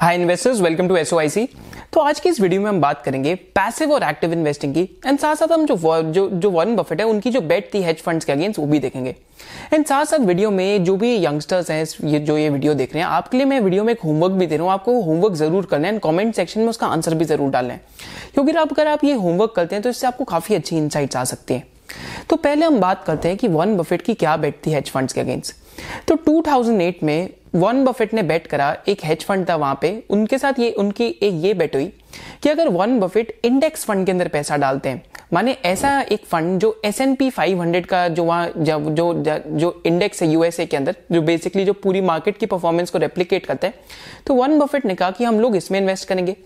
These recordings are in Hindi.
Hi investors welcome to S तो आज की इस वीडियो में हम बात करेंगे पैसिव और एक्टिव इन्वेस्टिंग की। एंड साथ साथ हम जो जो जो वॉरेन बफेट है, उनकी जो बेट थी हेज फंड्स के अगेंस्ट वो भी देखेंगे। एंड साथ साथ वीडियो में जो भी यंगस्टर्स हैं ये, जो ये वीडियो देख रहे हैं, आपके लिए मैं वीडियो में एक होमवर्क भी दे रहा हूँ। आपको होमवर्क ज़रूर करना है। एंड कॉमेंट सेक्शन में उसका आंसर भी ज़रूर डालना है। क्योंकि अगर आप ये होमवर्क करते हैं तो इससे आपको काफ़ी अच्छी इंसाइट्स आ सकती है। तो पहले हम बात करते हैं कि वन बफेट की क्या बेट थी हेज फंड्स के अगेंस्ट तो 2008 में वॉन बफेट ने बेट करा एक हेज फंड था वहाँ पे। उनके साथ ये उनकी एक ये बेट हुई कि अगर वन बफेट इंडेक्स फंड के अंदर पैसा डालते हैं, माने ऐसा एक फंड जो S and P five hundred का जो वहाँ जो जो जो इंडेक्स है यूएसए के अंदर, जो बेसिकली जो पूरी मार्केट की परफॉर्मेंस को रेप्लीकेट करता है तो वन बफेट ने कहा कि हम लोग इसमें इन्वेस्ट करेंगे।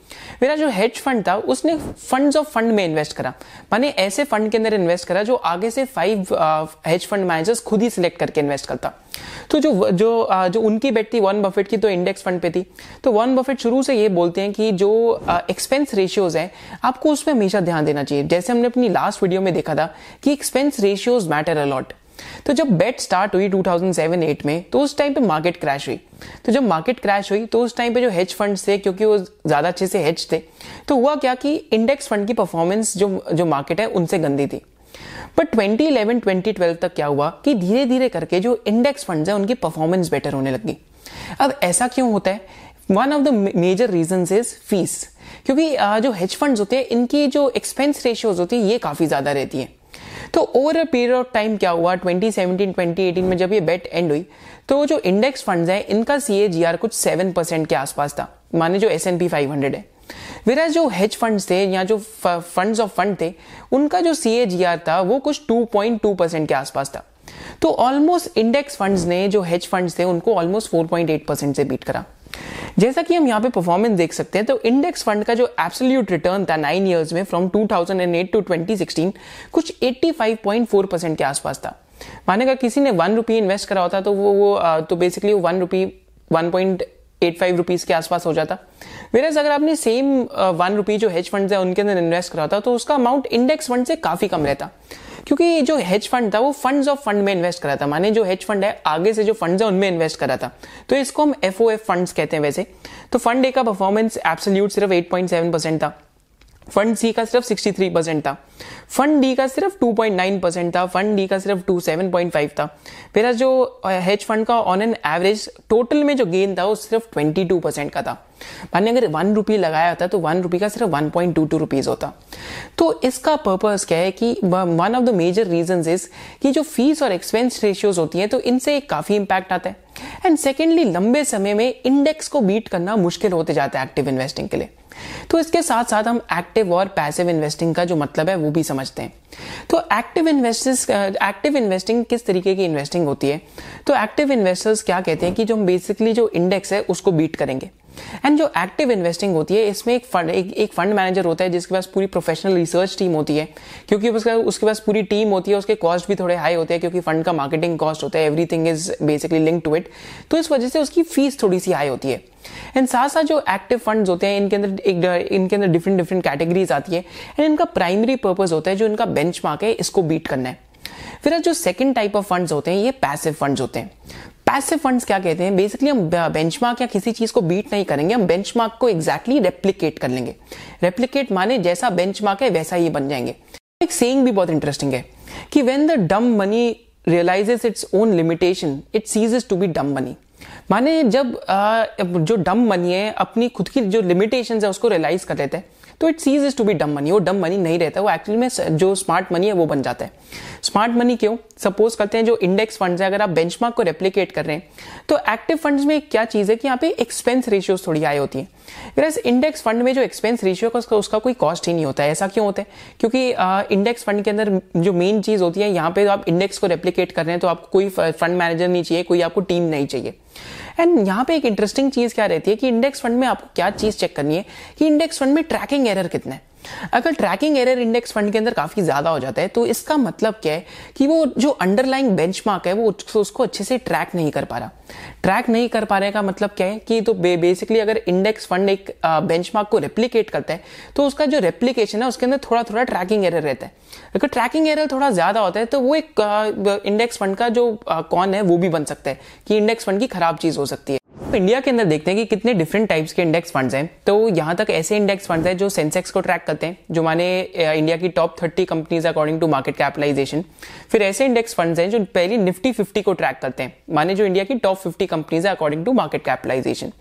मेरा जो हेज फंड था, उसने फंड्स ऑफ़ फंड में इन्वेस्ट करा। माने ऐसे फंड के अंदर इन्वेस्ट करा जो आगे से फाइव हेज फंड मैनेजर्स खुद ही सिलेक्ट करके इन्वेस्ट करता। तो जो जो जो उनकी बेट थी वन बफेट की तो इंडेक्स फंड पे थी। तो वन बफेट शुरू से ये बोलते हैं कि जो एक्सपेंस रेशियोज है, आपको उसमें हमेशा ध्यान देना चाहिए। जैसे हमने अपनी लास्ट वीडियो में देखा था कि एक्सपेंस रेशियोज मैटर अलॉट तो जब बेट स्टार्ट हुई 2007-8 में तो उस टाइम पे मार्केट क्रैश हुई। तो जब मार्केट क्रैश हुई तो उस टाइम पे जो हेज फंड थे, क्योंकि वो ज़्यादा अच्छे से हेज थे तो हुआ क्या कि इंडेक्स फंड की परफॉर्मेंस जो जो मार्केट है, उनसे गंदी थी। पर 2011 2012 तक क्या हुआ कि धीरे धीरे करके जो इंडेक्स फंड्स है, उनकी परफॉर्मेंस बेटर होने लगी। अब ऐसा क्यों होता है? One of the major reason is fees क्योंकि जो हेज फंड्स होते हैं, इनकी जो एक्सपेंस रेशियोज होती है, ये काफ़ी ज़्यादा रहती है। तो over a period of time क्या हुआ? 2017 2018 में जब ये बेट एंड हुई तो जो इंडेक्स फंड्स हैं, इनका सी कुछ सेवन परसेंट के आसपास था। माने जो एस एन पी फाइव है। वेराज जो हेज फंड्स थे या जो फंड्स ऑफ़ फंड थे, उनका जो सीएजीआर था, वो कुछ 2.2 परसेंट के आसपास था। तो ऑलमोस्ट इंडेक्स फंड्स ने जो हेज फंड्स थे, उनको ऑलमोस्ट 4.8 परसेंट से बीट करा। जैसा कि हम यहाँ पे परफॉर्मेंस देख सकते हैं तो इंडेक्स फंड का जो एब्सोल्यूट रिटर्न था नाइन इयर्स में फ्रॉम 2008 टू 2016 कुछ 85.4 परसेंट के आसपास था। मानेगा किसी ने वन रुपी इन्वेस्ट करा होता तो वो वो तो basically one rupee one point eight five rupees के आसपास हो जाता। वेरस अगर आपने सेम वन रुपी जो हेज फंड है, उनके अंदर इन्वेस्ट करा था तो उसका अमाउंट इंडेक्स फंड से काफ़ी कम रहता। क्योंकि जो हेज फंड था, वो फंड्स ऑफ़ फंड में इन्वेस्ट करा था। माने जो हेज फंड है, आगे से जो फंड्स है, उनमें इन्वेस्ट करा था। तो इसको हम एफ़ ओ एफ़ फंड कहते हैं वैसे। तो फंड ए का परफॉर्मेंस एब्सोल्यूट सिर्फ़ 8.7 परसेंट था। फंड सी का सिर्फ़ 63 परसेंट था। फंड डी का सिर्फ़ 2.9 परसेंट था, फंड डी का सिर्फ़ टू सेवन पॉइंट फाइव था। फिर जो हेज फंड का ऑन एन एवरेज टोटल में जो गेन था, वो सिर्फ़ 22 परसेंट का था। मैंने अगर वन रुपी लगाया होता तो वन रुपी का सिर्फ़ one point two two rupees होता। तो इसका पर्पज क्या है कि one of the major reason is कि जो फ़ीस और एक्सपेंस रेशियोज होती है तो इनसे एक काफ़ी इंपैक्ट आता है। एंड सेकेंडली लंबे समय में इंडेक्स को बीट करना मुश्किल होते जाता है एक्टिव इन्वेस्टिंग के लिए। तो इसके साथ साथ हम एक्टिव और पैसिव इन्वेस्टिंग का जो मतलब है, वो भी समझते हैं। तो एक्टिव इन्वेस्टर्स एक्टिव इन्वेस्टिंग किस तरीके की इन्वेस्टिंग होती है? तो एक्टिव इन्वेस्टर्स क्या कहते हैं कि जो बेसिकली जो इंडेक्स है, उसको बीट करेंगे। एंड जो एक्टिव इन्वेस्टिंग होती है इसमें एक फंड एक, एक फंड मैनेजर होता है जिसके पास पूरी प्रोफेशनल रिसर्च टीम होती है। क्योंकि उसका उसके पास पूरी टीम होती है उसके कॉस्ट भी थोड़े हाई होते हैं क्योंकि फंड का मार्केटिंग कॉस्ट होता है everything is basically link to it तो इस वजह से उसकी फ़ीस थोड़ी सी हाई होती है। एंड साथ साथ जो एक्टिव फंड्स होते हैं इनके अंदर एक इनके अंदर डिफरेंट डिफरेंट कैटेगरीज आती है। एंड इनका प्राइमरी पर्पज होता है जो इनका बेंच है इसको बीट करना है। फिर जो सेकंड टाइप ऑफ़ फंड्स होते हैं ये पैसिव फंड्स होते हैं। पैसिव फंड्स क्या कहते हैं? बेसिकली हम बेंचमार्क या किसी चीज़ को बीट नहीं करेंगे हम बेंचमार्क को एग्जैक्टली रेप्लीकेट कर लेंगे। रेप्लीकेट माने जैसा बेंचमार्क है वैसा ही बन जाएँगे। एक सेइंग भी बहुत इंटरेस्टिंग है कि when the dumb money realises its own limitation it ceases to be dumb money माने जब आ, जो डम मनी है अपनी खुद की जो लिमिटेशन है उसको रियलाइज़ कर लेते हैं। तो it ceases to be dumb money वो डम मनी नहीं रहता, वो एक्चुअली में जो स्मार्ट मनी है, वो बन जाता है। स्मार्ट मनी क्यों? सपोज़ करते हैं जो इंडेक्स फंड्स है, अगर आप बेंचमार्क को रेप्लीकेट कर रहे हैं तो एक्टिव फंड्स में क्या चीज़ है कि यहाँ पे एक्सपेंस रेशियोज थोड़ी हाई होती है। वैसे इंडेक्स फंड में जो एक्सपेंस रेशियो का उसका, उसका कोई कॉस्ट ही नहीं होता है। ऐसा क्यों होता है? क्योंकि इंडेक्स फंड के अंदर जो मेन चीज़ होती है यहाँ पे आप इंडेक्स को रेप्लीकेट कर रहे हैं तो आपको कोई फंड मैनेजर नहीं चाहिए कोई आपको टीम नहीं चाहिए। एंड यहाँ पे एक इंटरेस्टिंग चीज़ क्या रहती है कि इंडेक्स फंड में आपको क्या चीज़ चेक करनी है कि इंडेक्स फंड में ट्रैकिंग एरर कितना है। अगर ट्रैकिंग एरर इंडेक्स फंड के अंदर काफ़ी ज़्यादा हो जाता है तो इसका मतलब क्या है कि वो जो अंडरलाइंग बेंचमार्क है, वो उसको अच्छे से ट्रैक नहीं कर पा रहा। ट्रैक नहीं कर पा रहे का मतलब क्या है कि तो बेसिकली अगर इंडेक्स फंड एक बेंचमार्क को रेप्लीकेट करता है तो उसका जो रेप्लीकेशन है, उसके अंदर थोड़ा थोड़ा ट्रैकिंग एरर रहता है। अगर ट्रैकिंग एरर थोड़ा ज़्यादा होता है तो वो एक इंडेक्स फंड का जो कौन है, वो भी बन सकता है कि इंडेक्स फंड की खराब चीज़ हो सकती है। इंडिया के अंदर देखते हैं कि कितने डिफरेंट टाइप्स के इंडेक्स फंड्स हैं। तो यहाँ तक ऐसे इंडेक्स फंड्स हैं जो सेंसेक्स को ट्रैक करते हैं, जो माने इंडिया की top thirty companies according to market capitalisation फिर ऐसे इंडेक्स फंड्स हैं जो पहली निफ्टी फिफ्टी को ट्रैक करते हैं, माने जो इंडिया की टॉप फिफ्टी कंपनीज़ है अकॉर्डिंग टू मार्केट कैपिटलाइजेशन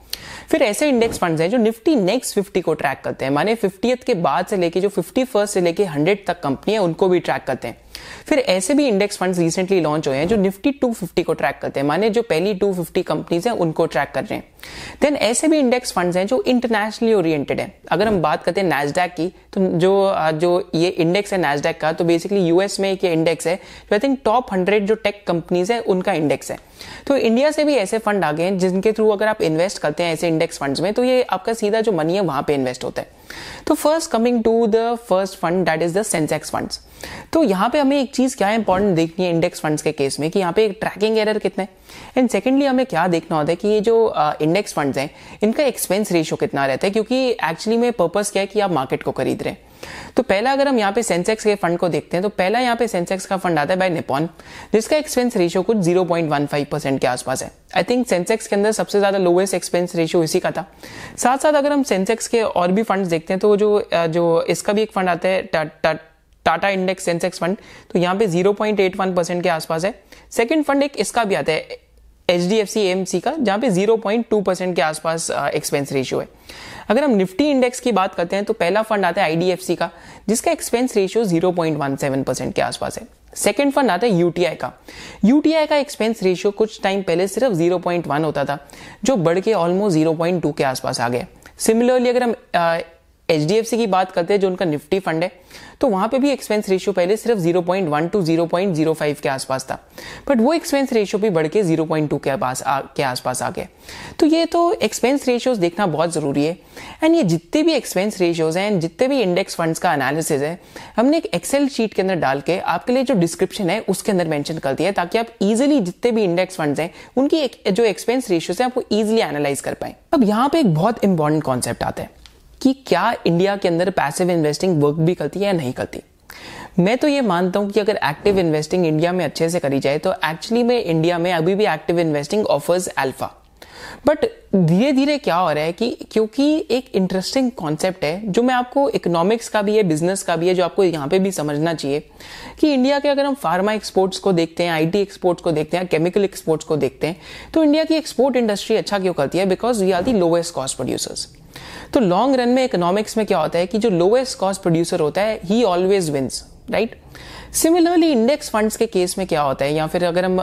फिर ऐसे इंडेक्स फंड्स हैं जो निफ्टी नेक्स्ट फिफ्टी को ट्रैक करते हैं, माने फिफ्टी के बाद से लेके जो फिफ्टी फ़र्स्ट से लेके हंड्रेड तक कंपनी है, उनको भी ट्रैक करते हैं। फिर ऐसे भी इंडेक्स फंड्स रिसेंटली लॉन्च हुए हैं जो निफ्टी 250 को ट्रैक करते हैं। माने जो पहली 250 कंपनीज़ हैं, उनको ट्रैक कर रहे हैं। देन ऐसे भी इंडेक्स फंड्स हैं जो इंटरनेशनली ओरिएंटेड है। अगर हम बात करते हैं नैसडैक की तो जो जो ये इंडेक्स है नैसडैक का तो बेसिकली यूएस में एक ये इंडेक्स है, जो आई थिंक टॉप हंड्रेड जो टेक कंपनीज़ है, उनका इंडेक्स है। तो इंडिया से भी ऐसे फंड आ गए हैं, जिनके थ्रू अगर आप इन्वेस्ट करते हैं ऐसे इंडेक्स फंड्स में तो ये आपका सीधा जो मनी है, वहाँ पे इन्वेस्ट होता है। तो first coming to the first fund that is the Sensex funds तो यहाँ पे हमें एक चीज़ क्या इंपॉर्टेंट देखनी है इंडेक्स फंड्स के केस में, कि यहाँ पे ट्रैकिंग एरर कितने एंड सेकेंडली हमें क्या देखना होता है कि ये जो इंडेक्स फंड्स हैं, इनका एक्सपेंस रेशियो कितना रहता है, क्योंकि एक्चुअली में पर्पज क्या है कि आप मार्केट को खरीद तो पहला अगर हम यहाँ पे सेंसेक्स के फंड को देखते हैं तो पहला यहाँ पे सेंसेक्स का फंड आता है बाय निपॉन जिसका एक्सपेंस रेशियो कुछ 0.15 परसेंट के आसपास है। आई थिंक सेंसेक्स के अंदर सबसे ज़्यादा लोएस्ट एक्सपेंस रेशियो इसी का था। साथ साथ अगर हम सेंसेक्स के और भी फंड देखते हैं तो जो जो इसका भी एक फंड आता है टाटा इंडेक्स सेंसेक्स फंड तो यहाँ पे 0.81 परसेंट के आसपास है। सेकंड फंड एक इसका भी आता है H D F C M C का, जहाँ पे 0.2 परसेंट के आसपास एक्सपेंस रेशियो है। अगर हम निफ्टी इंडेक्स की बात करते हैं तो पहला फंड आता है आईडीएफसी का, जिसका एक्सपेंस रेशियो 0.17 परसेंट के आसपास है। सेकेंड फंड आता है यूटीआई का। यूटीआई का एक्सपेंस रेशियो कुछ टाइम पहले सिर्फ़ 0.1 होता था, जो बढ़ के ऑलमोस्ट 0.2 के आसपास आ गया सिमिलरली अगर हम एच की बात करते हैं जो उनका निफ्टी फंड है तो वहाँ पे भी एक्सपेंस रेशियो पहले सिर्फ़ 0.1 टू 0.05 के आसपास था। बट वो एक्सपेंस रेशियो भी बढ़ के 0.2 के पास के आसपास आ गया। तो ये तो एक्सपेंस रेशियोज देखना बहुत ज़रूरी है। एंड ये जितने भी एक्सपेंस रेशियोज हैं जितने भी इंडेक्स फंड्स का एनालिसिस है हमने एक एक्सेल शीट के अंदर डाल के आपके लिए जो डिस्क्रिप्शन है उसके अंदर मेंशन कर दिया है ताकि आप इजिली जितने भी इंडेक्स फंड्स हैं उनकी एक, जो एक्सपेंस रेशियोज है आपको इजिली एनालाइज कर पाए। अब यहाँ पे एक बहुत इंपॉर्टेंट कॉन्सेप्ट आता है। कि क्या इंडिया के अंदर पैसिव इन्वेस्टिंग वर्क भी करती है या नहीं करती? मैं तो ये मानता हूँ कि अगर एक्टिव इन्वेस्टिंग इंडिया में अच्छे से करी जाए तो एक्चुअली में इंडिया में अभी भी active investing offers alpha but धीरे धीरे क्या हो रहा है कि क्योंकि एक इंटरेस्टिंग कॉन्सेप्ट है, जो मैं आपको इकोनॉमिक्स का भी है बिज़नेस का भी है, जो आपको यहाँ पे भी समझना चाहिए, कि इंडिया के अगर हम फार्मा एक्सपोर्ट्स को देखते हैं आईटी एक्सपोर्ट्स को देखते हैं केमिकल एक्सपोर्ट्स को देखते हैं तो इंडिया की एक्सपोर्ट इंडस्ट्री अच्छा क्यों करती है? Because we are the lowest cost producers तो लॉन्ग रन में इकोनॉमिक्स में क्या होता है कि जो लोएस्ट कॉस्ट प्रोड्यूसर होता है ही always wins right similarly index funds के केस में क्या होता है या फिर अगर हम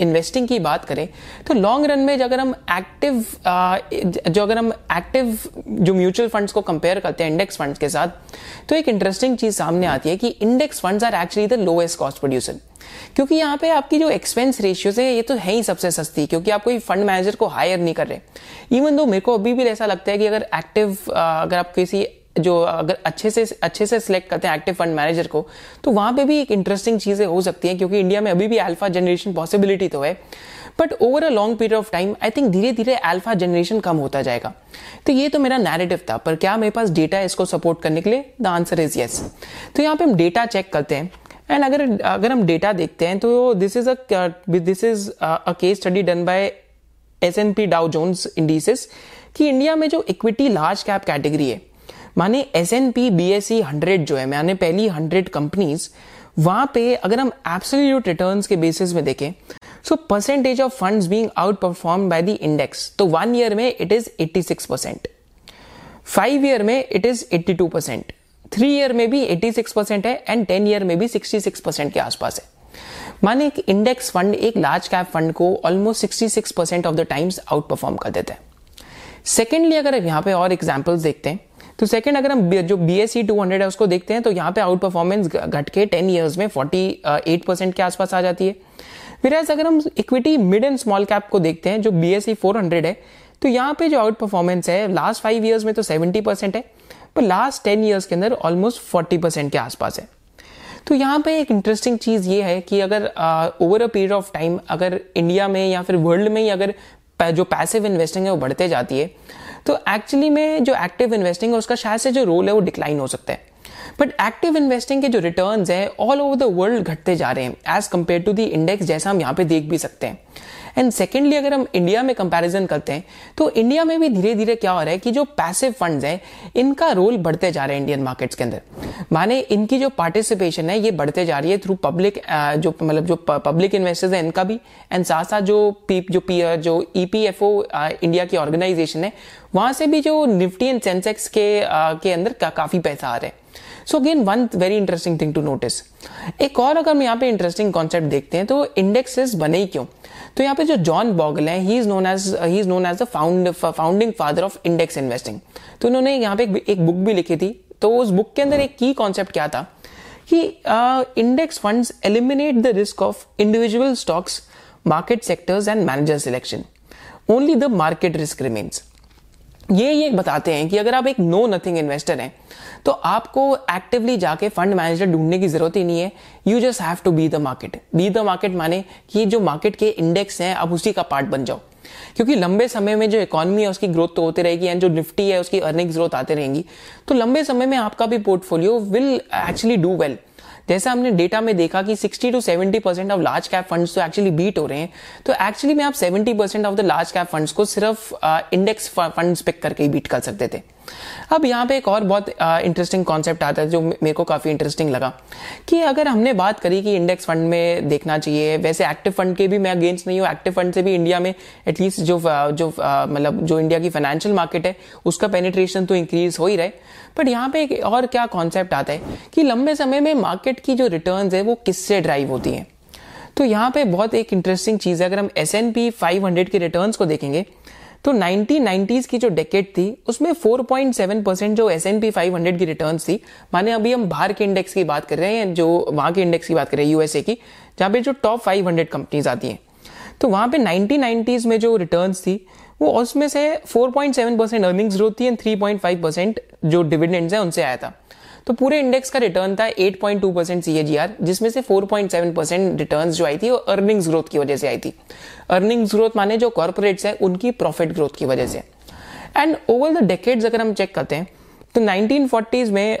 इन्वेस्टिंग uh, की बात करें तो लॉन्ग रन में अगर हम एक्टिव uh, जो अगर हम एक्टिव जो म्यूचुअल फंड्स को कंपेयर करते हैं इंडेक्स फंड्स के साथ तो एक इंटरेस्टिंग चीज़ सामने आती है कि index funds are actually the lowest cost producer क्योंकि यहाँ पे आपकी जो एक्सपेंस रेशियोज है, ये तो है ही सबसे सस्ती, क्योंकि आप कोई फंड मैनेजर को हायर नहीं कर रहे। इवन दो मेरे को अभी भी ऐसा लगता है कि अगर एक्टिव अगर आप किसी जो अगर अच्छे से अच्छे से सिलेक्ट करते हैं एक्टिव फंड मैनेजर को तो वहाँ पे भी एक इंटरेस्टिंग चीज़ें हो सकती हैं, क्योंकि इंडिया में अभी भी अल्फ़ा जनरेशन पॉसिबिलिटी तो है। But over a long period of time I think धीरे धीरे अल्फ़ा जनरेशन कम होता जाएगा। तो ये तो मेरा नैरेटिव था, पर क्या मेरे पास डेटा है इसको सपोर्ट करने के लिए? द आंसर इज़ यस तो यहाँ पे हम डेटा चेक करते हैं। एंड अगर अगर हम डेटा देखते हैं तो this is a this is a case study done by S and P Dow Jones indices कि इंडिया में जो इक्विटी लार्ज कैप कैटेगरी है, माने S and P B S E hundred जो है, माने पहली हंड्रेड कंपनीज़ वहाँ पे अगर हम एब्सोल्यूट रिटर्न्स के बेसिस में देखें so percentage of funds being out perform by the index तो वन ईयर में it is 86 percent five year में it is 82 percent three year में भी 86 परसेंट है एंड टेन ईयर में भी 66 परसेंट के आसपास है। माने एक इंडेक्स फंड एक लार्ज कैप फंड को almost 66 percent of the times out perform कर देता है। सेकेंडली अगर यहाँ पे और एग्जाम्पल्स देखते हैं तो सेकंड अगर हम जो B S E two hundred है, उसको देखते हैं तो यहाँ पे आउट परफॉर्मेंस घट के टेन ईयर्स में फोर्टी एट परसेंट के आसपास आ जाती है। फिर अगर हम equity mid and small cap को देखते हैं, जो B S E four hundred है तो यहाँ पे जो आउट परफॉर्मेंस है लास्ट फाइव ईयर्स में तो सेवेंटी परसेंट है। पर लास्ट टेन ईयर्स के अंदर ऑलमोस्ट फोर्टी परसेंट के आसपास है। तो यहाँ पे एक इंटरेस्टिंग चीज़ ये है कि अगर over a period of time अगर इंडिया में या फिर वर्ल्ड में ही अगर जो पैसिव इन्वेस्टिंग है वो बढ़ते जाती है तो एक्चुअली में जो एक्टिव इन्वेस्टिंग है उसका शायद से जो रोल है वो डिक्लाइन हो सकता है। बट एक्टिव इन्वेस्टिंग के जो रिटर्न है ऑल ओवर द वर्ल्ड घटते जा रहे हैं as compare to the index जैसा हम यहाँ पे देख भी सकते हैं। एंड सेकेंडली अगर हम इंडिया में कंपैरिजन करते हैं तो इंडिया में भी धीरे धीरे क्या हो रहा है कि जो पैसिव फंड्स हैं इनका रोल बढ़ते जा रहे हैं इंडियन मार्केट्स के अंदर। माने इनकी जो पार्टिसिपेशन है ये बढ़ते जा रही है थ्रू पब्लिक जो मतलब जो पब्लिक इन्वेस्टर्स है इनका भी। एंड साथ साथ जो पी जो पी जो ईपीएफओ इंडिया की ऑर्गेनाइजेशन है वहाँ से भी जो निफ्टी एंड सेंसेक्स के आ, के अंदर का, काफ़ी पैसा आ रहा है। So again one very interesting thing to notice एक और अगर हम यहाँ पे इंटरेस्टिंग कॉन्सेप्ट देखते हैं तो इंडेक्सेस बने ही क्यों? तो यहाँ पे जो जॉन बॉगल है he is known as he is known as the found founding father of index investing तो उन्होंने यहाँ पे एक, एक बुक भी लिखी थी। तो उस बुक के अंदर एक की कॉन्सेप्ट क्या था? कि index funds eliminate the risk of individual stocks market sectors and manager selection only the market risk remains ये ये बताते हैं कि अगर आप एक नो नथिंग इन्वेस्टर हैं तो आपको एक्टिवली जाके फंड मैनेजर ढूँढने की ज़रूरत ही नहीं है। You just have to be the market be the market माने कि जो मार्केट के इंडेक्स हैं, आप उसी का पार्ट बन जाओ। क्योंकि लंबे समय में जो इकोनॉमी है, उसकी ग्रोथ तो होती रहेगी एंड जो निफ्टी है, उसकी अर्निंग ग्रोथ आते रहेंगी। तो लंबे समय में आपका भी portfolio will actually do well जैसा हमने डेटा में देखा कि 60 to 70 percent of large cap funds तो एक्चुअली बीट हो रहे हैं। तो एक्चुअली में आप 70 percent of the large cap funds को सिर्फ़ इंडेक्स फंड्स पिक करके बीट कर सकते थे। अब यहाँ पे एक और बहुत इंटरेस्टिंग कॉन्सेप्ट आता है जो मेरे को काफ़ी इंटरेस्टिंग लगा कि अगर हमने बात करी कि इंडेक्स फंड में देखना चाहिए, वैसे एक्टिव फंड के भी मैं अगेंस्ट नहीं हूँ एक्टिव फंड से भी इंडिया में एटलीस्ट जो जो मतलब जो इंडिया की फाइनेंशियल मार्केट है, उसका पेनिट्रेशन तो इंक्रीज हो ही रहे बट यहाँ पे एक और क्या कॉन्सेप्ट आता है कि लंबे समय में मार्केट की जो रिटर्न है वो किससे ड्राइव होती है? तो यहाँ पे बहुत एक इंटरेस्टिंग चीज़ है, अगर हम S and P five hundred के रिटर्न को देखेंगे तो 1990s की जो डेकेट थी, उसमें 4.7 परसेंट जो एस एन पी फाइव की रिटर्न थी, माने अभी हम बाहर के इंडेक्स की बात कर रहे हैं, जो वहाँ के इंडेक्स की बात कर रहे हैं यूएसए की, जहाँ पे जो टॉप 500 कंपनीज़ आती हैं। तो वहाँ पे 1990s में जो रिटर्न थी, वो उसमें से 4.7 परसेंट अर्निंग्स ग्रोथ थी एंड 3.5 परसेंट जो डिविडेंड्स है, उनसे आया था। तो पूरे इंडेक्स का रिटर्न था 8.2 परसेंट सीएजीआर जिसमें से 4.7 परसेंट रिटर्न जो आई थी वो अर्निंग्स ग्रोथ की वजह से आई थी। अर्निंग्स ग्रोथ माने जो कॉर्पोरेट्स है उनकी प्रॉफिट ग्रोथ की वजह से। एंड ओवर द डेकेड्स अगर हम चेक करते हैं तो 1940s में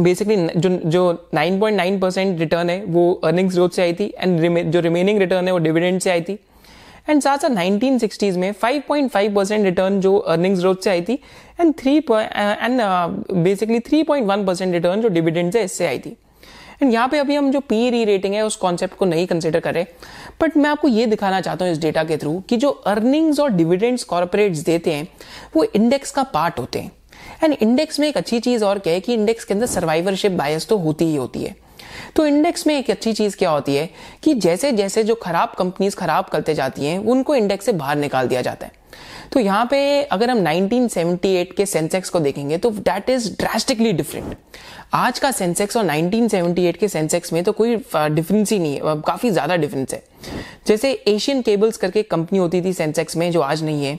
बेसिकली uh, जो जो 9.9 परसेंट रिटर्न है वो अर्निंग्स ग्रोथ से आई थी एंड जो रिमेनिंग रिटर्न है वो डिविडेंड से आई थी। एंड साथ साथ नाइनटीन सिक्सटीज में 5.5 परसेंट रिटर्न जो अर्निंग्स ग्रोथ से आई थी and three and basically 3.1 percent return जो डिविडेंड से इससे आई थी। एंड यहाँ पे अभी हम जो पी री रेटिंग है, उस कॉन्सेप्ट को नहीं कंसिडर करें बट मैं आपको ये दिखाना चाहता हूँ इस डेटा के थ्रू कि जो अर्निंग्स और डिविडेंड्स कॉर्पोरेट्स देते हैं, वो इंडेक्स का पार्ट होते हैं। एंड इंडेक्स में एक अच्छी चीज़ और क्या है कि इंडेक्स के अंदर सर्वाइवरशिप बायस तो होती ही होती है। तो इंडेक्स में एक अच्छी चीज़ क्या होती है कि जैसे जैसे जो खराब कंपनीज़ खराब करते जाती हैं, उनको इंडेक्स से बाहर निकाल दिया जाता है। तो यहाँ पे अगर हम 1978 के सेंसेक्स को देखेंगे तो दैट इज़ ड्रास्टिकली डिफरेंट आज का सेंसेक्स और 1978 के सेंसेक्स में तो कोई डिफरेंस ही नहीं है काफ़ी ज़्यादा डिफरेंस है। जैसे एशियन केबल्स करके कंपनी होती थी सेंसेक्स में, जो आज नहीं है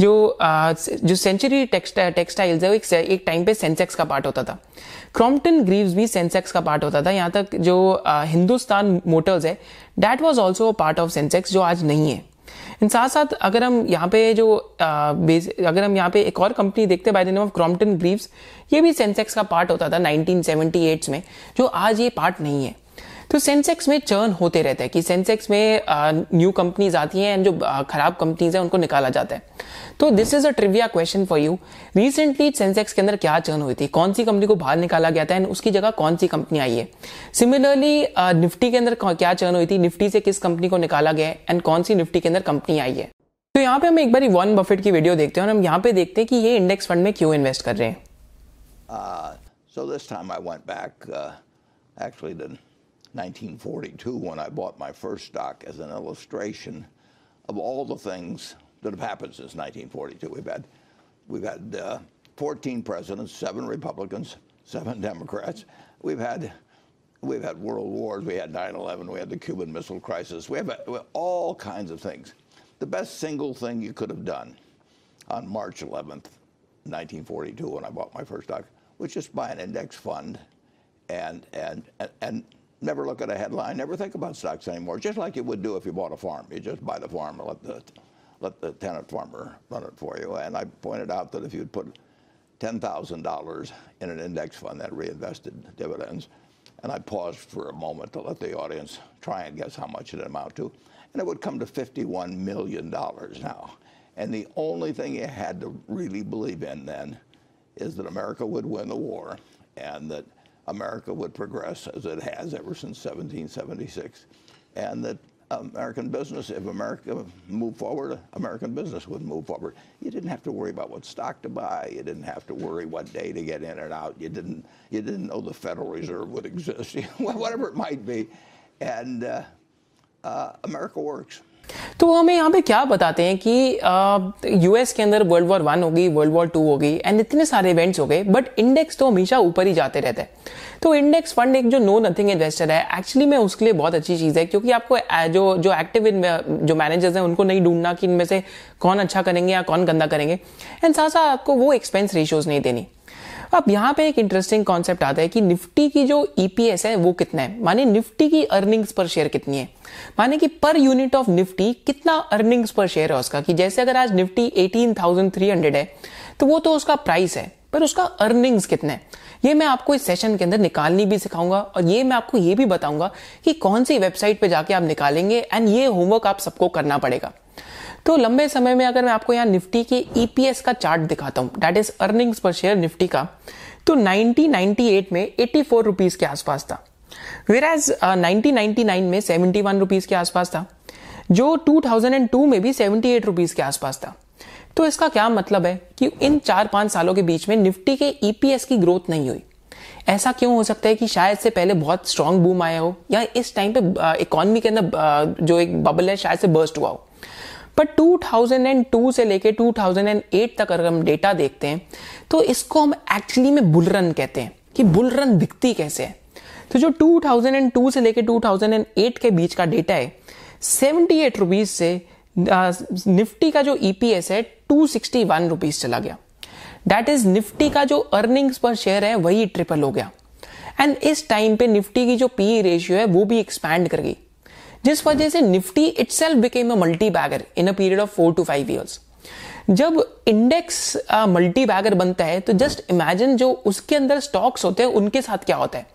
जो जो सेंचुरी टेक्सटाइल्स है वो एक, एक टाइम पे सेंसेक्स का पार्ट होता था। क्रॉम्पटन ग्रीव्स भी सेंसेक्स का पार्ट होता था। यहाँ तक जो हिंदुस्तान मोटर्स है that was also part of Sensex जो आज नहीं है। इन साथ साथ अगर हम यहाँ पे जो बेस अगर हम यहाँ पे एक और कंपनी देखते by the name of Crompton Greaves ये भी सेंसेक्स का पार्ट होता था 1978 में जो आज ये पार्ट नहीं है। तो सेंसेक्स में चर्न होते रहते हैं कि सेंसेक्स में न्यू कंपनीज़ आती हैं एंड जो खराब कंपनीज़ हैं उनको निकाला जाता है। तो this is a trivia question for you recently Sensex के अंदर क्या चर्न हुई थी? कौन सी कंपनी को बाहर निकाला गया था एंड उसकी जगह कौन सी कंपनी आई है? सिमिलरली निफ्टी के अंदर क्या चर्न हुई थी? निफ्टी से किस कंपनी को निकाला गया है एंड कौन सी निफ्टी के अंदर कंपनी आई है? तो यहाँ पे हम एक बार वन बफेट की वीडियो देखते हैं और हम यहाँ पे देखते हैं कि ये इंडेक्स फंड में क्यों इन्वेस्ट कर रहे हैं। Uh, so this time I went back, uh, actually the 1942 when I bought my first stock as an illustration of all the things that have happened since 1942. We've had, we've had uh, 14 presidents, seven Republicans, seven Democrats. We've had, we've had world wars. We had 9/11. We had the Cuban Missile Crisis. We have, we have all kinds of things. The best single thing you could have done on March 11th, 1942, when I bought my first stock, was just buy an index fund and and and never look at a headline, never think about stocks anymore, just like you would do if you bought a farm. You just buy the farm and let the, let the tenant farmer run it for you. And I pointed out that if you'd put $10,000 in an index fund that reinvested dividends, and I paused for a moment to let the audience try and guess how much it amount to, and it would come to $51 million now. And the only thing you had to really believe in then is that America would win the war and that America would progress as it has ever since 1776, and that American business, if America moved forward, American business would move forward. You didn't have to worry about what stock to buy. You didn't have to worry what day to get in and out. You didn't, you didn't know the Federal Reserve would exist, whatever it might be. And uh, uh, America works. तो वो हमें यहाँ पे क्या बताते हैं कि यूएस के अंदर वर्ल्ड वॉर वन होगी वर्ल्ड वॉर टू होगी एंड इतने सारे इवेंट्स हो गए बट इंडेक्स तो हमेशा ऊपर ही जाते रहते हैं। तो इंडेक्स फंड एक जो नो नथिंग इन्वेस्टर है एक्चुअली में उसके लिए बहुत अच्छी चीज़ है, क्योंकि आपको जो जो एक्टिव जो मैनेजर्स हैं, उनको नहीं ढूंढना कि इनमें से कौन अच्छा करेंगे या कौन गंदा करेंगे। एंड साथ साथ आपको वो एक्सपेंस रेशियोज नहीं देनी। अब यहाँ पे एक इंटरेस्टिंग कॉन्सेप्ट आता है कि निफ्टी की जो ईपीएस है वो कितना है? माने निफ्टी की अर्निंग्स पर शेयर कितनी है? माने कि पर यूनिट ऑफ़ निफ्टी कितना अर्निंग्स पर शेयर है उसका? कि जैसे अगर आज निफ्टी 18,300 है तो वो तो उसका प्राइस है पर उसका अर्निंग्स कितना है? ये मैं आपको इस सेशन के अंदर निकालनी भी सिखाऊँगा और ये मैं आपको ये भी बताऊँगा कि कौन सी वेबसाइट पे जाके आप निकालेंगे एंड ये होमवर्क आप सबको करना पड़ेगा। तो लंबे समय में अगर मैं आपको यहाँ निफ्टी के ईपीएस का चार्ट दिखाता हूँ that is earnings per share Nifty का तो 1998 में 84 रुपीस के आसपास था। वेर एज नाइनटीन में 71 रुपीस के आसपास था, जो 2002 में भी 78 रुपीस के आसपास था। तो इसका क्या मतलब है कि इन चार पाँच सालों के बीच में निफ्टी के ईपीएस की ग्रोथ नहीं हुई। ऐसा क्यों हो सकता है कि शायद से पहले बहुत स्ट्रांग बूम आया हो? या इस टाइम पे इकोनॉमी के अंदर जो एक बबल है, शायद से बर्स्ट हुआ हो? पर 2002 से लेके 2008 तक अगर हम डेटा देखते हैं तो इसको हम एक्चुअली में बुलरन कहते हैं कि बुलरन दिखती कैसे है? तो जो 2002 से लेके 2008 के बीच का डेटा है 78 रुपीज़ से निफ्टी का जो ईपीएस है 261 रुपीज़ चला गया। दैट इज़ निफ्टी का जो अर्निंग्स पर शेयर है, वही ट्रिपल हो गया। एंड इस टाइम पे निफ्टी की जो पी रेशियो है, वो भी एक्सपैंड कर गई। जिस वजह से Nifty itself became a multi bagger in a period of four to five years जब इंडेक्स मल्टी बैगर बनता है तो जस्ट इमेजिन जो उसके अंदर स्टॉक्स होते हैं, उनके साथ क्या होता है?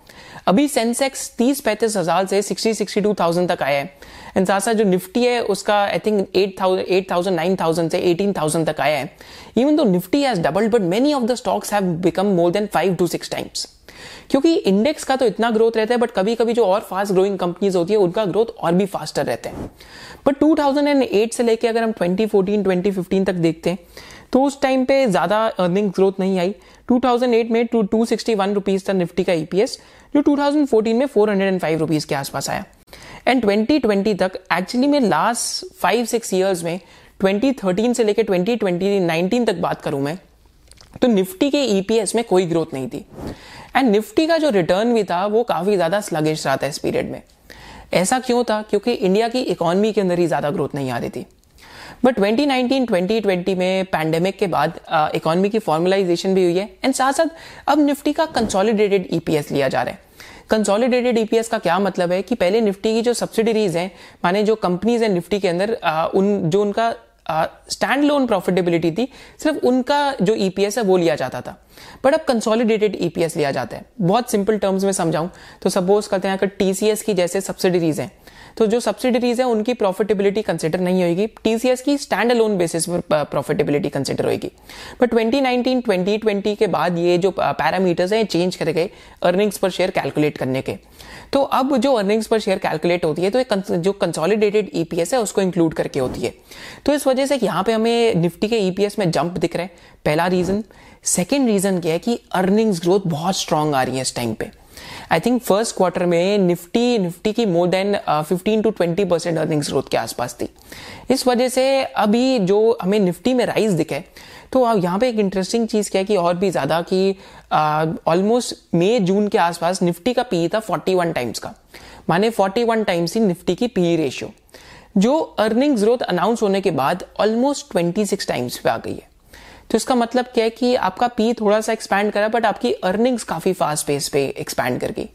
अभी सेंसेक्स तीस पैंतीस हज़ार से सिक्सटी सिक्सटी टू थाउज़ेंड तक आया है। एंड साथ साथ जो निफ्टी है, उसका I think eight thousand eight thousand nine thousand से एटीन थाउज़ेंड तक आया है। Even though Nifty has doubled but many of the stocks have become more than five to six times क्योंकि इंडेक्स का तो इतना ग्रोथ रहता है बट कभी कभी जो और फास्ट ग्रोइंग कंपनीज़ होती है, उनका ग्रोथ और भी फास्टर रहते हैं। बट 2008 से लेके अगर हम 2014 2015 तक देखते हैं तो उस टाइम पे ज़्यादा अर्निंग ग्रोथ नहीं आई। 2008 में two two sixty one rupees था निफ्टी का ईपीएस जो 2014 में 405 रुपीज़ के आसपास आया। एंड 2020 तक एक्चुअली में लास्ट फाइव सिक्स ईयर्स में 2013 से लेकर 2020 19 तक बात करूँ मैं तो निफ्टी के ईपीएस में कोई ग्रोथ नहीं थी। एंड निफ्टी का जो रिटर्न भी था, वो काफ़ी ज़्यादा स्लगिश रहा था इस पीरियड में। ऐसा क्यों था? क्योंकि इंडिया की इकोनॉमी के अंदर ही ज़्यादा ग्रोथ नहीं आ रही थी। बट 2019-2020 में पैंडेमिक के बाद इकोनॉमी की फॉर्मलाइजेशन भी हुई है। एंड साथ साथ अब निफ्टी का कंसोलिडेटेड ईपीएस लिया जा रहा है। कंसोलिडेटेड ईपीएस का क्या मतलब है कि पहले निफ्टी की जो सब्सिडरीज हैं माने जो कंपनीज़ हैं निफ्टी के अंदर आ, उन जो उनका स्टैंड लोन प्रॉफिटेबिलिटी थी सिर्फ़ उनका जो ईपीएस है वो लिया जाता था। बट अब कंसोलिडेटेड ईपीएस लिया जाता है। बहुत सिंपल टर्म्स में समझाऊं तो सपोज़ करते हैं अगर टीसीएस की जैसे सब्सिडरीज हैं तो जो सब्सिडरीज है, उनकी प्रॉफिटेबिलिटी कंसिडर नहीं होगी। टीसीएस की स्टैंड अलोन बेसिस पर प्रॉफिटेबिलिटी कंसिडर होगी। बट 2019 2020 के बाद ये जो पैरामीटर्स हैं चेंज करे गए अर्निंग्स पर शेयर कैलकुलेट करने के। तो अब जो अर्निंग्स पर शेयर कैलकुलेट होती है तो जो कंसोलिडेटेड ईपीएस है, उसको इंक्लूड करके होती है। तो इस वजह से यहाँ पे हमें निफ्टी के ईपीएस में जंप दिख रहा है। पहला रीजन सेकेंड रीजन क्या है कि अर्निंग्स ग्रोथ बहुत स्ट्रांग आ रही है इस टाइम पे। आई थिंक फ़र्स्ट क्वार्टर में निफ्टी निफ्टी की more than fifteen to twenty percent earnings growth के आसपास थी। इस वजह से अभी जो हमें निफ्टी में राइज दिखे तो यहाँ पे एक इंटरेस्टिंग चीज़ क्या है कि और भी ज़्यादा कि ऑलमोस्ट मई जून के आसपास निफ्टी का पी था 41 टाइम्स का। माने 41 टाइम्स ही निफ्टी की पी रेशियो जो अर्निंग्स ग्रोथ अनाउंस होने के बाद ऑलमोस्ट 26 टाइम्स पे आ गई है। तो इसका मतलब क्या है कि आपका पी थोड़ा सा एक्सपैंड करा बट आपकी अर्निंग्स काफ़ी फास्ट पेस पे एक्सपैंड कर गई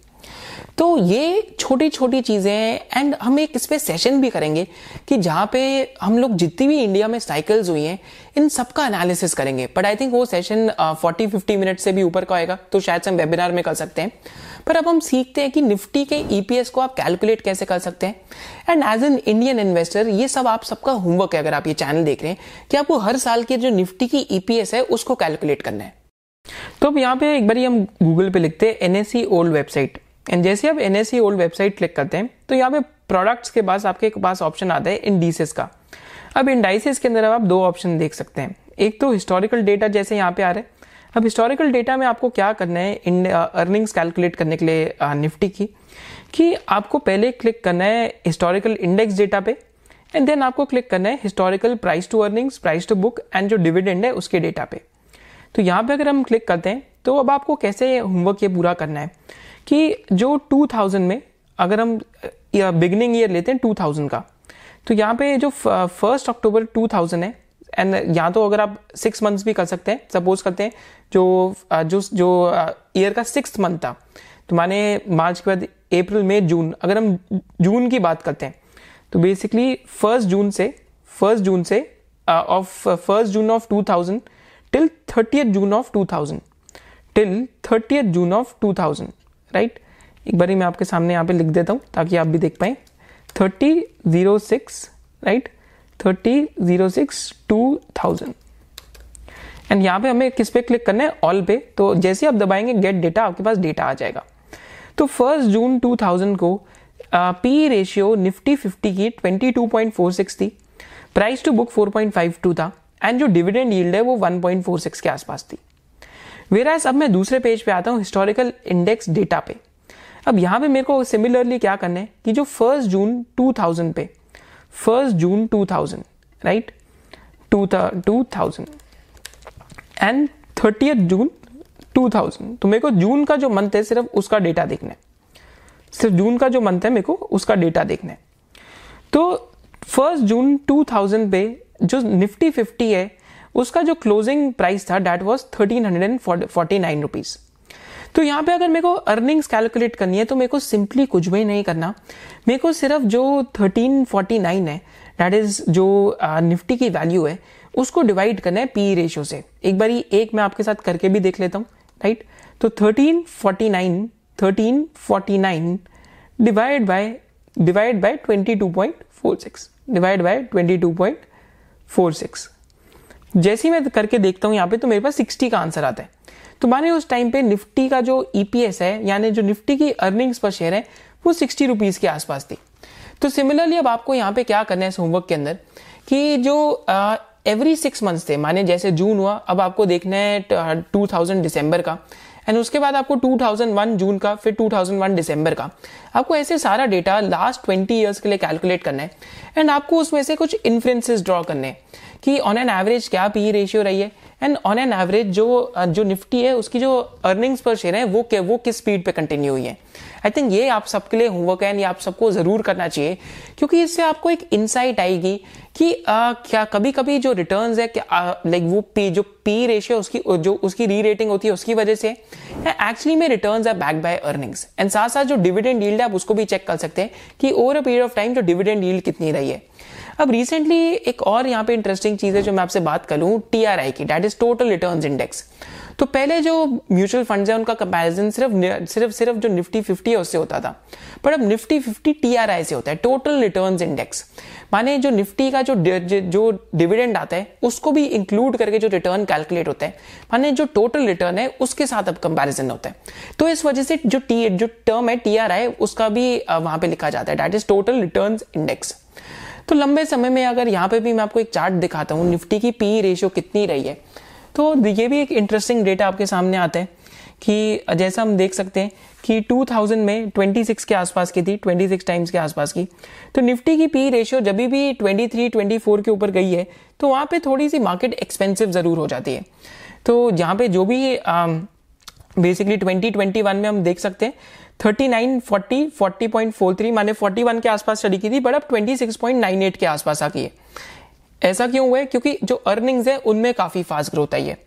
तो ये छोटी छोटी चीज़ें हैं एंड हम एक इस पर सेशन भी करेंगे कि जहाँ पे हम लोग जितनी भी इंडिया में साइकिल्स हुई हैं, इन सबका एनालिसिस करेंगे। बट आई थिंक वो सेशन फोर्टी फिफ्टी मिनट से भी ऊपर का आएगा तो शायद हम वेबिनार में कर सकते हैं। पर अब हम सीखते हैं कि निफ्टी के ईपीएस को आप कैलकुलेट कैसे कर सकते हैं। And as an Indian investor ये सब आप सबका होमवर्क है, अगर आप ये चैनल देख रहे हैं, कि आपको हर साल के जो निफ्टी की ईपीएस है, उसको कैलकुलेट करना है। तो अब यहाँ पे एक बार हम गूगल पे लिखते हैं एनएससी ओल्ड वेबसाइट एंड जैसे आप एनएससी ओल्ड वेबसाइट क्लिक करते हैं तो यहाँ पे प्रोडक्ट्स के पास आपके पास ऑप्शन आता है इंडीसेस का। अब इंडाइसिस के अंदर आप दो ऑप्शन देख सकते हैं। एक तो हिस्टोरिकल डेटा जैसे यहाँ पे आ रहे हैं। अब हिस्टोरिकल डेटा में आपको क्या करना है? इन अर्निंग्स कैलकुलेट करने के लिए निफ्टी की, कि आपको पहले क्लिक करना है हिस्टोरिकल इंडेक्स डेटा पे एंड देन आपको क्लिक करना है historical price to earnings price to book and जो डिविडेंड है उसके डेटा पे। तो यहाँ पे अगर हम क्लिक करते हैं तो अब आपको कैसे होमवर्क ये पूरा करना है? कि जो 2000 में, अगर हम बिगनिंग ईयर लेते हैं 2000 का तो यहाँ पे जो फ़र्स्ट अक्टूबर 2000 है एंड यहाँ तो अगर आप सिक्स मंथ्स भी कर सकते हैं सपोज़ करते हैं, जो जो जो ईयर का सिक्स मंथ था तो माने मार्च के बाद अप्रैल, मई, जून, अगर हम जून की बात करते हैं तो बेसिकली फ़र्स्ट जून से फ़र्स्ट जून से of first June of 2000 till thirty June of 2000 till thirty June of 2000 right? एक बारी मैं आपके सामने यहाँ पे लिख देता हूँ ताकि आप भी देख पाए। Thirty zero six right thirty zero six two thousand and यहाँ पे हमें किस पे क्लिक करना है? ऑल पे। तो जैसे आप दबाएँगे गेट डेटा आपके पास डेटा आ जाएगा। तो फ़र्स्ट जून 2000 को पी रेशियो निफ्टी 50 की 22.46 थी। प्राइस टू बुक 4.52 था। एंड जो डिविडेंड यील्ड है वो 1.46 के आसपास थी। वेराज अब मैं दूसरे पेज पे आता हूँ हिस्टोरिकल इंडेक्स डेटा पे। अब यहाँ पे मेरे को सिमिलरली क्या करना है कि जो फ़र्स्ट जून 2000 पे first June 2000 right two thousand and thirty June 2000 तो मेरे को जून का जो मंथ है, सिर्फ़ उसका डेटा देखना है। सिर्फ़ जून का जो मंथ है, मेरे को उसका डेटा देखना है। तो फ़र्स्ट जून 2000 पे जो निफ्टी 50 है उसका जो क्लोजिंग प्राइस था that was thirteen hundred and forty nine rupees तो यहाँ पे अगर मेरे को अर्निंग्स कैलकुलेट करनी है तो मेरे को सिंपली कुछ भी नहीं करना। मेरे को सिर्फ़ जो 1349 है डेट इज़ जो निफ्टी की वैल्यू है, उसको डिवाइड करना है पी रेशियो से। एक बार एक मैं आपके साथ करके भी देख लेता हूँ राइट तो 1349 1349 divide by divide by 22.46 divide by 22.46 जैसे ही मैं करके देखता हूँ यहाँ पे तो मेरे पास सिक्सटी का आंसर आता है। तो माने उस टाइम पे निफ्टी का जो ईपीएस e है, यानी जो निफ्टी की अर्निंग्स पर शेयर है, वो सिक्सटी रुपीज़ के आसपास थी। तो सिमिलरली अब आपको यहाँ पे क्या करना है इस होमवर्क के अंदर, कि जो एवरी सिक्स मंथ्स थे, माने जैसे जून हुआ, अब आपको देखना है टू थाउज़ेंड दिसंबर का। एंड उसके बाद आपको 2001 जून का, फिर 2001 दिसंबर का। आपको ऐसे सारा डेटा लास्ट 20 इयर्स के लिए कैलकुलेट करना है। एंड आपको उसमें से कुछ इन्फ्लुएंसेस ड्रॉ करने हैं कि ऑन एन एवरेज क्या पी रेशियो रही है। एंड ऑन एन एवरेज जो जो निफ्टी है, उसकी जो अर्निंग्स पर शेयर है, वो वो किस स्पीड पे कंटिन्यू हुई है। आई थिंक ये आप सबके लिए होमवर्क है ये आप सबको ज़रूर करना चाहिए क्योंकि इससे आपको एक इंसाइट आएगी कि आ, क्या कभी कभी जो रिटर्न है लाइक वो पी जो पी रेशियो उसकी जो उसकी री रेटिंग होती है उसकी वजह से एक्चुअली में रिटर्न्स है बैक बाय अर्निंग्स एंड साथ साथ जो डिविडेंड यील्ड है आप उसको भी चेक कर सकते हैं कि over a period of time जो डिविडेंड यील्ड कितनी रही है। अब रिसेंटली एक और यहाँ पे इंटरेस्टिंग चीज़ है जो मैं आपसे बात करूँ टीआरआई की that is total return index तो पहले जो म्यूचुअल फंड्स है, उनका कंपैरिजन सिर्फ़ सिर्फ़ सिर्फ़ जो निफ्टी फिफ्टी है, उससे होता था। पर अब निफ्टी फिफ्टी टीआरआई से होता है टोटल रिटर्न इंडेक्स माने जो निफ्टी का जो जो डिविडेंड आता है, उसको भी इंक्लूड करके जो रिटर्न कैलकुलेट होता है। माने जो टोटल रिटर्न है, उसके साथ अब कंपेरिजन होता है। तो इस वजह से जो टी जो टर्म है टीआरआई उसका भी वहाँ पे लिखा जाता है। That is total return index तो लंबे समय में अगर यहाँ पे भी मैं आपको एक चार्ट दिखाता हूँ, निफ्टी की पी रेशियो कितनी रही है तो ये भी एक इंटरेस्टिंग डेटा आपके सामने आता है कि जैसा हम देख सकते हैं कि 2000 में 26 के आसपास की थी 26 टाइम्स के आसपास की। तो निफ्टी की पी रेशियो जब भी 23 24 के ऊपर गई है तो वहाँ पे थोड़ी सी मार्केट एक्सपेंसिव ज़रूर हो जाती है। तो जहाँ पे जो भी बेसिकली 2021 में हम देख सकते हैं 39 40 40.43 माने 41 के आसपास स्टडी की थी, बट अब 26.98 के आसपास आ गई है। ऐसा क्यों हुआ है? क्योंकि जो अर्निंग्स है, उनमें काफ़ी फास्ट ग्रोथ आई है।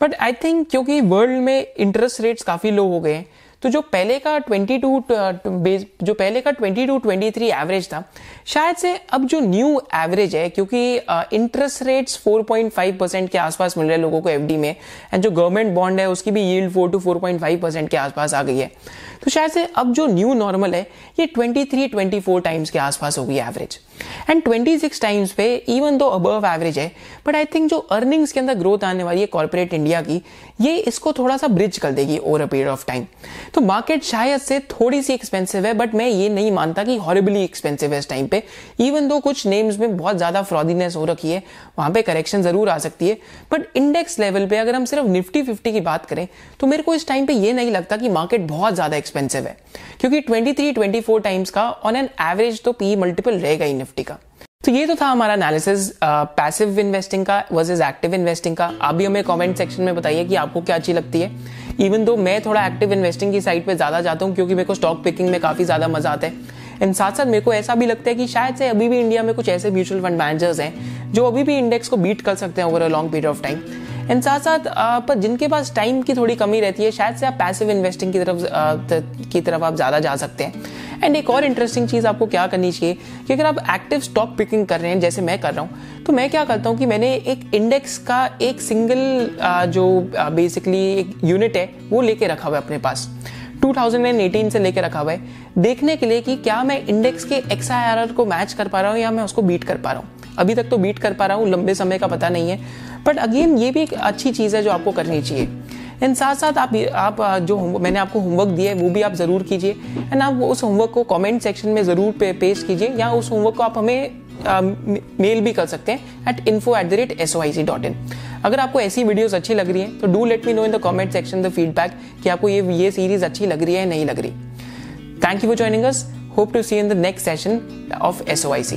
बट आई थिंक क्योंकि वर्ल्ड में इंटरेस्ट रेट्स काफ़ी लो हो गए हैं तो जो पहले का 22 जो पहले का 22 23 एवरेज था, शायद से अब जो न्यू एवरेज है, क्योंकि इंटरेस्ट रेट्स 4.5 परसेंट के आसपास मिल रहे हैं लोगों को एफडी में एंड जो गवर्नमेंट बॉन्ड है, उसकी भी यील्ड 4 टू 4.5 परसेंट के आसपास आ गई है। तो शायद से अब जो न्यू नॉर्मल है, ये 23 24 टाइम्स के आसपास होगी एवरेज एंड 26 टाइम्स पे इवन दो अबव एवरेज है बट आई थिंक जो अर्निंग्स के अंदर ग्रोथ आने वाली है कॉर्पोरेट इंडिया की, ये इसको थोड़ा सा ब्रिज कर देगी over a period of time तो मार्केट शायद से थोड़ी सी एक्सपेंसिव है बट मैं ये नहीं मानता कि हॉरिबली एक्सपेंसिव है इस टाइम पे. इवन दो कुछ नेम्स में बहुत ज़्यादा फ्रॉडीनेस हो रखी है, वहाँ पे करेक्शन ज़रूर आ सकती है. बट इंडेक्स लेवल पे अगर हम सिर्फ़ निफ्टी फिफ्टी की बात करें तो मेरे को इस टाइम पे ये नहीं लगता कि मार्केट बहुत ज़्यादा एक्सपेंसिव है. क्योंकि 23 24 टाइम्स का ऑन एन एवरेज तो पी मल्टीपल रहेगा ही निफ्टी का। तो ये तो था हमारा एनालिसिस पैसिव इन्वेस्टिंग का वर्सेज एक्टिव इन्वेस्टिंग का। आप भी हमें कमेंट सेक्शन में बताइए कि आपको क्या अच्छी लगती है। इवन दो मैं थोड़ा एक्टिव इन्वेस्टिंग की साइड पे ज़्यादा जाता हूँ क्योंकि मेरे को स्टॉक पिकिंग में काफ़ी ज़्यादा मज़ा आता है। एंड साथ साथ मेरे को ऐसा भी लगता है कि शायद से अभी भी इंडिया में कुछ ऐसे म्यूचुअल फंड मैनेजर्स हैं जो अभी भी इंडेक्स को बीट कर सकते हैं over a long period of time and साथ साथ पर जिनके पास टाइम की थोड़ी कमी रहती है, शायद से आप पैसिव इन्वेस्टिंग की तरफ़ की तरफ़ आप ज़्यादा जा सकते हैं। एंड एक और इंटरेस्टिंग चीज़ आपको क्या करनी चाहिए? कि अगर आप एक्टिव स्टॉक पिकिंग कर रहे हैं, जैसे मैं कर रहा हूँ तो मैं क्या करता हूँ कि मैंने एक इंडेक्स का एक सिंगल जो बेसिकली एक यूनिट है, वो लेके रखा हुआ है अपने पास। 2018 से लेके रखा हुआ है। देखने के लिए कि क्या मैं इंडेक्स के एक्स को मैच कर पा रहा हूँ या मैं उसको बीट कर पा रहा हूँ। अभी तक तो बीट कर पा रहा हूँ, लंबे समय का पता नहीं है। बट अगेन ये भी एक अच्छी चीज़ है जो आपको करनी चाहिए। एंड साथ साथ आप आप जो मैंने आपको होमवर्क दिया है वो भी आप ज़रूर कीजिए। एंड आप उस होमवर्क को कमेंट सेक्शन में ज़रूर पे, पेश कीजिए या उस होमवर्क को आप हमें मेल भी कर सकते हैं at info at the rate S O I C dot in अगर आपको ऐसी वीडियोस अच्छी लग रही है तो do let me know in the comment section the feedback कि आपको ये ये सीरीज़ अच्छी लग रही है या नहीं लग रही। Thank you for joining us hope to see in the next session of S O I C